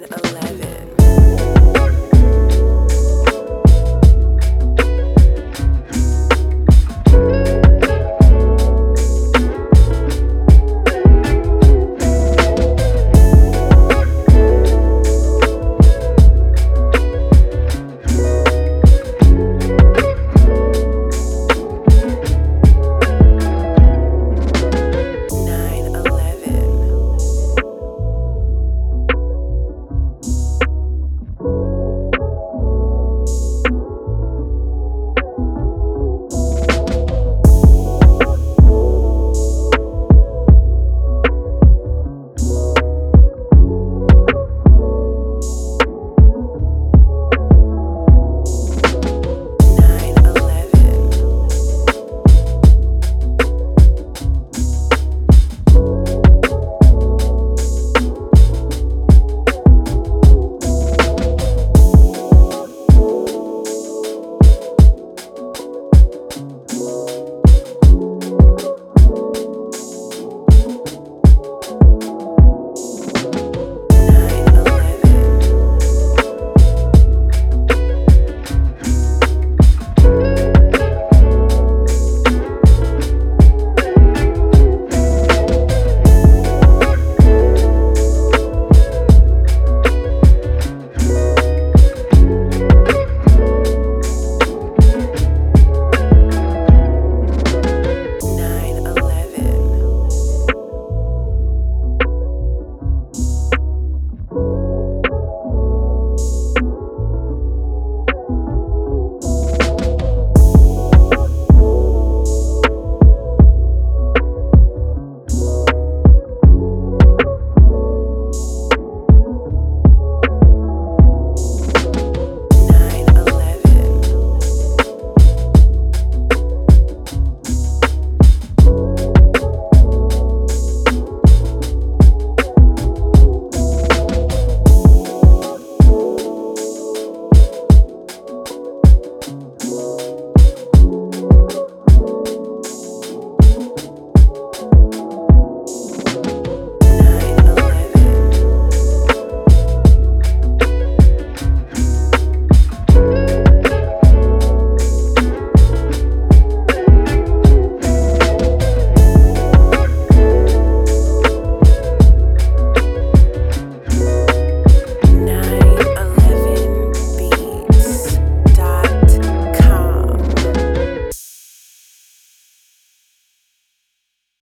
911.